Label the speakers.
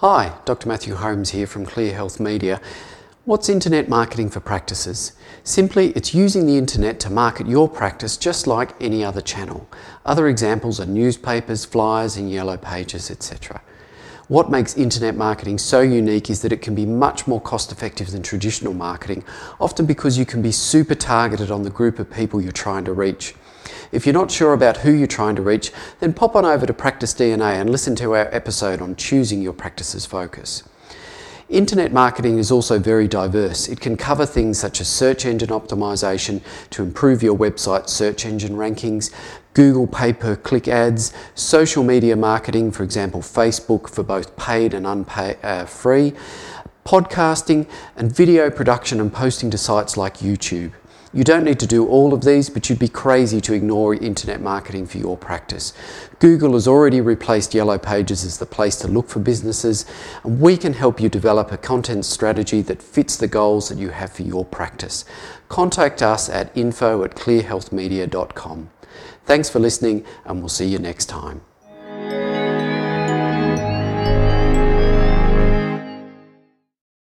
Speaker 1: Hi, Dr. Matthew Holmes here from Clear Health Media. What's internet marketing for practices? Simply, it's using the internet to market your practice just like any other channel. Other examples are newspapers, flyers, and yellow pages, etc. What makes internet marketing so unique is that it can be much more cost effective than traditional marketing, often because you can be super targeted on the group of people you're trying to reach. If you're not sure about who you're trying to reach, then pop on over to Practice DNA and listen to our episode on choosing your practice's focus. Internet marketing is also very diverse. It can cover things such as search engine optimization to improve your website search engine rankings, Google pay per click ads, social media marketing, for example, Facebook for both paid and unpaid, uh, free, podcasting, and video production and posting to sites like YouTube. You don't need to do all of these, but you'd be crazy to ignore internet marketing for your practice. Google has already replaced Yellow Pages as the place to look for businesses, and we can help you develop a content strategy that fits the goals that you have for your practice. Contact us at info at clearhealthmedia.com. Thanks for listening, and we'll see you next time.